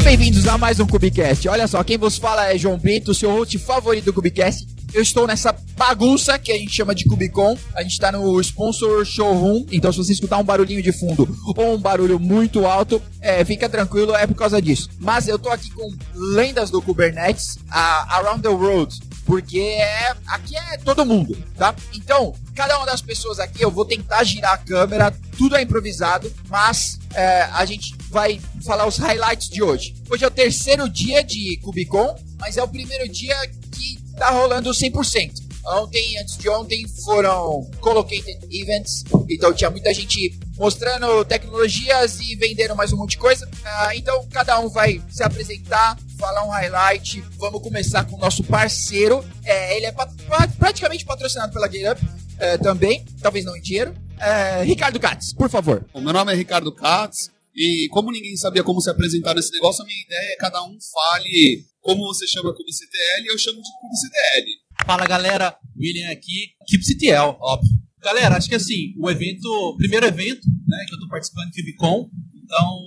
Sejam bem-vindos a mais um Cubicast. Olha só, quem vos fala é João Brito, seu host favorito do Cubicast. Eu estou nessa bagunça que a gente chama de Cubicon. A gente está no sponsor showroom, então se você escutar um barulhinho de fundo ou um barulho muito alto, é, fica tranquilo, é por causa disso. Mas eu tô aqui com lendas do Kubernetes, a Around the World, porque é, aqui é todo mundo, tá? Então, cada uma das pessoas aqui, eu vou tentar girar a câmera, tudo é improvisado, mas é, a gente vai falar os highlights de hoje. Hoje é o terceiro dia de Cubicon, mas é o primeiro dia que tá rolando 100%. Ontem, antes de ontem, foram Collocated Events. Então tinha muita gente mostrando tecnologias e vendendo mais um monte de coisa. Ah, então cada um vai se apresentar, falar um highlight. Vamos começar com o nosso parceiro. É, ele é pat praticamente patrocinado pela GetUp é, também, talvez não em dinheiro. É, Ricardo Katz, por favor. O meu nome é Ricardo Katz. E como ninguém sabia como se apresentar nesse negócio, a minha ideia é cada um fale como você chama CubCTL e eu chamo de CubCTL. Fala galera, William aqui, KibCTL, óbvio. Galera, acho que assim, o evento, primeiro evento, né, que eu tô participando do KibCon, então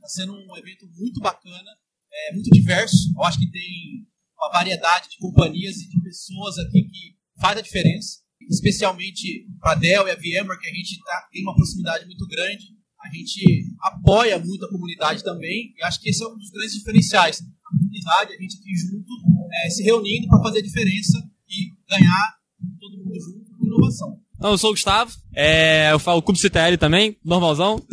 tá sendo um evento muito bacana, é muito diverso, eu acho que tem uma variedade de companhias e de pessoas aqui que faz a diferença, especialmente para a Dell e a VMware, que a gente tá, tem uma proximidade muito grande, a gente apoia muito a comunidade também, e acho que esse é um dos grandes diferenciais. A comunidade, a gente aqui junto, é, se reunindo para fazer a diferença e ganhar todo mundo junto com inovação. Não, eu sou o Gustavo, é, eu falo CubCTL também, normalzão.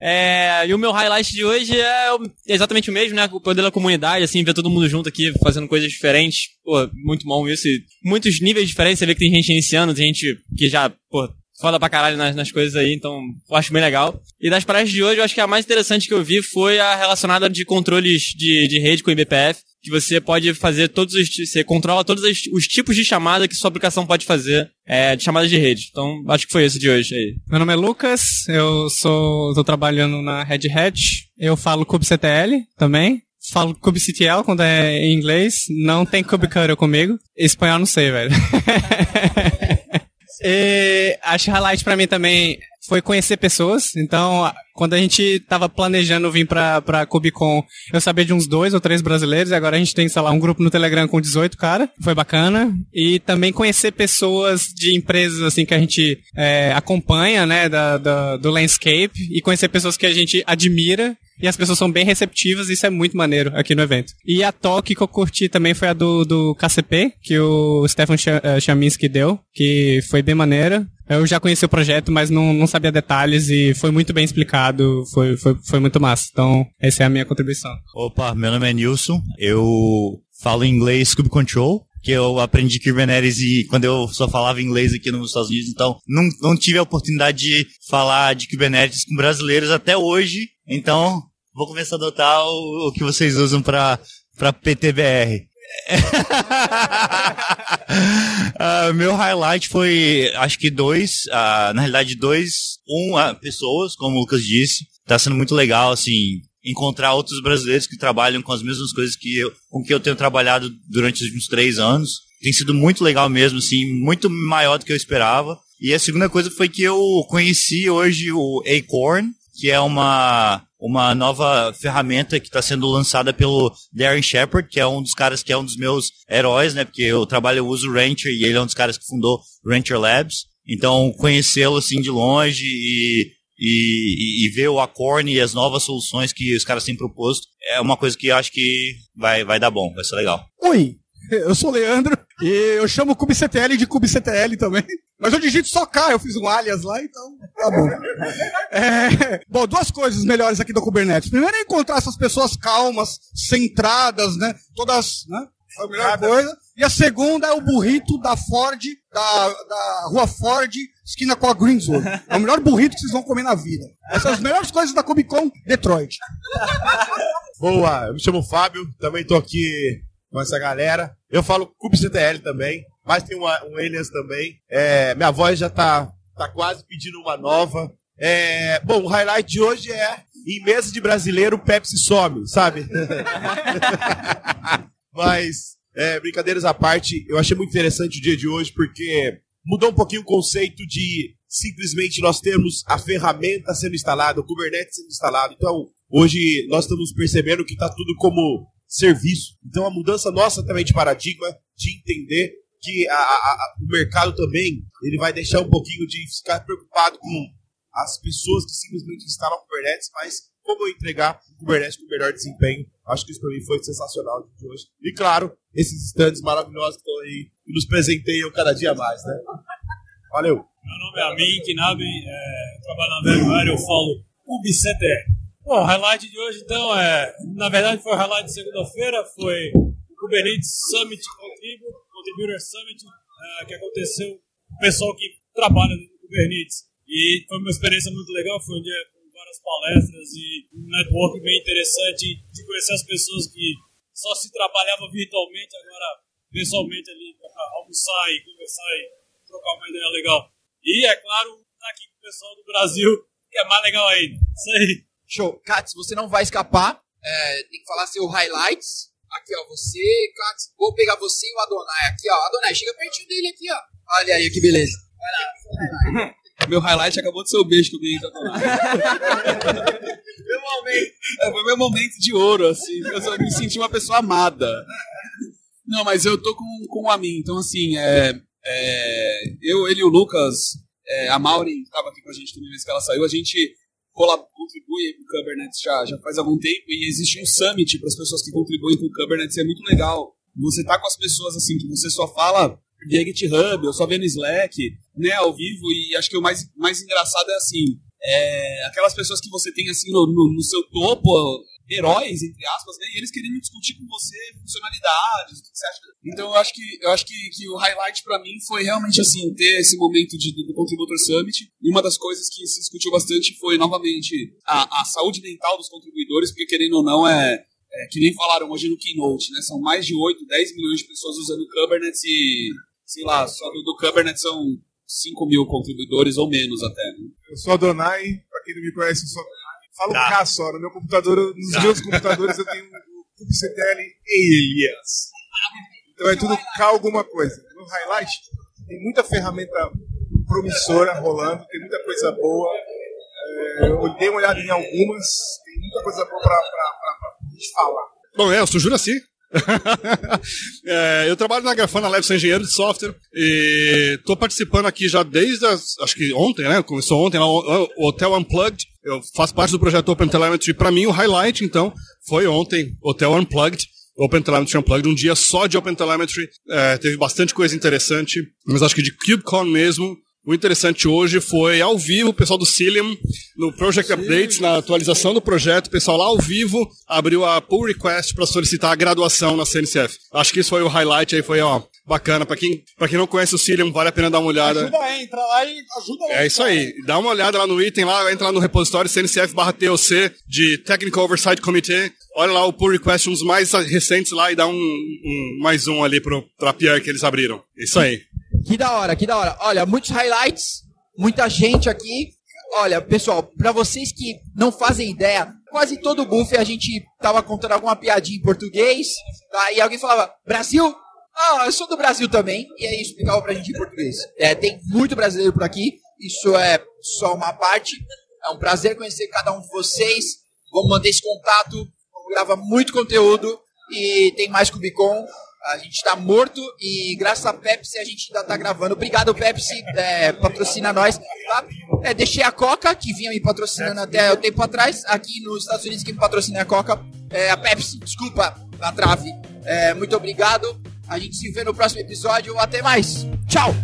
é, e o meu highlight de hoje é exatamente o mesmo, né? O poder da comunidade, assim, ver todo mundo junto aqui fazendo coisas diferentes. Pô, muito bom isso. E muitos níveis diferentes, você vê que tem gente iniciando, tem gente que já, pô, foda pra caralho nas, nas coisas aí, então eu acho bem legal. E das palestras de hoje, eu acho que a mais interessante que eu vi foi a relacionada de controles de, de rede com o IBPF, que você pode fazer todos os, você controla todos os, os tipos de chamada que sua aplicação pode fazer, é, de chamadas de rede. Então, acho que foi isso de hoje aí. Meu nome é Lucas, eu sou, tô trabalhando na Red Hat, eu falo kubectl também. Falo kubectl quando é em inglês, não tem kubectl comigo. Espanhol não sei, velho. E acho highlight para mim também foi conhecer pessoas. Então, quando a gente tava planejando vir pra, pra Cubicon, eu sabia de uns dois ou três brasileiros, e agora a gente tem, sei lá, um grupo no Telegram com 18 cara. Foi bacana. E também conhecer pessoas de empresas, assim, que a gente é, acompanha, né, da, da, do landscape, e conhecer pessoas que a gente admira e as pessoas são bem receptivas, isso é muito maneiro aqui no evento. E a talk que eu curti também foi a do, do KCP, que o Stefan Chaminski deu, que foi bem maneira. Eu já conheci o projeto, mas não, não sabia detalhes e foi muito bem explicado, foi, foi, foi muito massa. Então, essa é a minha contribuição. Opa, meu nome é Nilson, eu falo inglês Cube Control, que eu aprendi Kubernetes e quando eu só falava inglês aqui nos Estados Unidos, então não, não tive a oportunidade de falar de Kubernetes com brasileiros até hoje, então vou começar a adotar o, o que vocês usam para PTBR. Uh, meu highlight foi, acho que dois, uh, na realidade dois, um, uh, pessoas, como o Lucas disse, tá sendo muito legal, assim, encontrar outros brasileiros que trabalham com as mesmas coisas que eu, com que eu tenho trabalhado durante os últimos três anos. Tem sido muito legal mesmo, assim, muito maior do que eu esperava. E a segunda coisa foi que eu conheci hoje o Acorn, que é uma uma nova ferramenta que está sendo lançada pelo Darren Shepard, que é um dos caras que é um dos meus heróis, né? Porque eu trabalho, eu uso o Rancher e ele é um dos caras que fundou Rancher Labs. Então, conhecê-lo assim de longe e, e, e, ver o Acorn e as novas soluções que os caras têm proposto é uma coisa que eu acho que vai, vai dar bom, vai ser legal. Oi, eu sou o Leandro e eu chamo o CubeCTL de CubeCTL também. Mas eu digito só K, eu fiz um alias lá, então tá bom. É, bom, duas coisas melhores aqui do Kubernetes. Primeiro é encontrar essas pessoas calmas, centradas, né? Todas, né? Foi a melhor coisa. E a segunda é o burrito da Ford, da, da rua Ford, esquina com a Greenswood. É o melhor burrito que vocês vão comer na vida. Essas são as melhores coisas da Comic Con Detroit. Boa, eu me chamo Fábio, também tô aqui com essa galera. Eu falo CubeCTL também, mas tem uma, um alias também. É, minha voz já tá, tá quase pedindo uma nova. É, bom, o highlight de hoje é em mesa de brasileiro, Pepsi some, sabe? mas, é, brincadeiras à parte, eu achei muito interessante o dia de hoje porque mudou um pouquinho o conceito de simplesmente nós termos a ferramenta sendo instalada, o Kubernetes sendo instalado. Então, Hoje nós estamos percebendo que está tudo como serviço. Então a mudança nossa também de paradigma, de entender que a, a- o mercado também ele vai deixar um pouquinho de ficar preocupado com as pessoas que simplesmente instalam Kubernetes, mas como eu entregar o Kubernetes com o melhor desempenho. Acho que isso para mim foi sensacional de hoje. E claro, esses stands maravilhosos que estão aí e nos presenteiam cada dia mais, né? Valeu! Meu nome é Amin Kinabe, é, trabalho na Aéreo, eu falo UBCTR. Bom, o highlight de hoje, então, é. Na verdade, foi o highlight de segunda-feira, foi o Kubernetes Summit Contributor Summit, é, que aconteceu o pessoal que trabalha no Kubernetes. E foi uma experiência muito legal, foi um dia com várias palestras e um network bem interessante de conhecer as pessoas que só se trabalhava virtualmente, agora pessoalmente ali, para almoçar e conversar e trocar uma ideia legal. E, é claro, tá aqui com o pessoal do Brasil, que é mais legal ainda. Isso aí. Show. Katz, você não vai escapar. É, tem que falar seu highlights. Aqui, ó, você, Katz. Vou pegar você e o Adonai aqui, ó. Adonai, chega pertinho dele aqui, ó. Olha aí, que beleza. Meu highlight acabou de ser o beijo que eu ganhei da meu momento. É, foi meu momento de ouro, assim. Eu só me senti uma pessoa amada. Não, mas eu tô com, com o Amin, então assim, é, é, eu, ele e o Lucas, é, a Maureen estava aqui com a gente também, vez que ela saiu, a gente contribui com o Kubernetes já, já faz algum tempo e existe um summit para as pessoas que contribuem com o Kubernetes, é muito legal. Você tá com as pessoas assim, que você só fala via GitHub, ou só vê no Slack, né, ao vivo, e acho que o mais, mais engraçado é assim, é, aquelas pessoas que você tem assim no, no, no seu topo, heróis, entre aspas, né, e eles querendo discutir com você funcionalidades, o que você acha. Então eu acho que, eu acho que, que o highlight para mim foi realmente assim, ter esse momento de, do Contributor Summit, e uma das coisas que se discutiu bastante foi, novamente, a, a saúde mental dos contribuidores, porque querendo ou não, é, é, que nem falaram hoje no Keynote, né? São mais de 8, 10 milhões de pessoas usando o Kubernetes e, sei lá, só do, do Kubernetes são 5 mil contribuidores ou menos até. né? Eu sou Adonai, pra quem não me conhece, eu sou Falo Tá. K só, no meu computador, nos Tá. meus computadores eu tenho o kubectl Elias. Então é tudo K alguma coisa. No highlight tem muita ferramenta promissora rolando, tem muita coisa boa. É, eu dei uma olhada em algumas, tem muita coisa boa pra, pra, pra, pra gente falar. Bom, é, eu sou Juraci. É, eu trabalho na Grafana Lab, sou engenheiro de software e estou participando aqui já desde, as, acho que ontem, né? Começou ontem, lá, o Hotel Unplugged. Eu faço parte do projeto Open Telemetry. Para mim, o highlight, então, foi ontem, Hotel Unplugged. Open Telemetry Unplugged, um dia só de Open Telemetry. É, teve bastante coisa interessante, mas acho que de KubeCon mesmo, o interessante hoje foi ao vivo, o pessoal do Cilium, no Project Updates, na atualização do projeto, o pessoal lá ao vivo abriu a pull request para solicitar a graduação na CNCF. Acho que isso foi o highlight aí, foi ó, bacana. Para quem, pra quem não conhece o Cilium, vale a pena dar uma olhada. Ajuda aí, entra lá e ajuda lá. É isso aí. Dá uma olhada lá no item, lá, entra lá no repositório CNCF barra TOC de Technical Oversight Committee. Olha lá o pull request, uns mais recentes lá e dá um, um- mais um ali pro, pra PR que eles abriram. Isso aí. Que da hora, que da hora. Olha, muitos highlights, muita gente aqui. Olha, pessoal, pra vocês que não fazem ideia, quase todo o buff a gente tava contando alguma piadinha em português, tá? E alguém falava, Brasil? Ah, eu sou do Brasil também. E aí explicava pra gente em português. É, tem muito brasileiro por aqui, isso é só uma parte. É um prazer conhecer cada um de vocês. Vamos manter esse contato, vamos gravar muito conteúdo e tem mais Cubicon. A gente tá morto e graças a Pepsi a gente ainda tá gravando. Obrigado, Pepsi, é, patrocina nós. Tá? É, deixei a Coca, que vinha me patrocinando até o tempo atrás. Aqui nos Estados Unidos, quem me patrocina é a Coca. É, a Pepsi, desculpa, na trave. É, muito obrigado. A gente se vê no próximo episódio. Até mais. Tchau!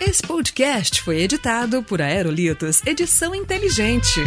Esse podcast foi editado por Aerolitos Edição Inteligente.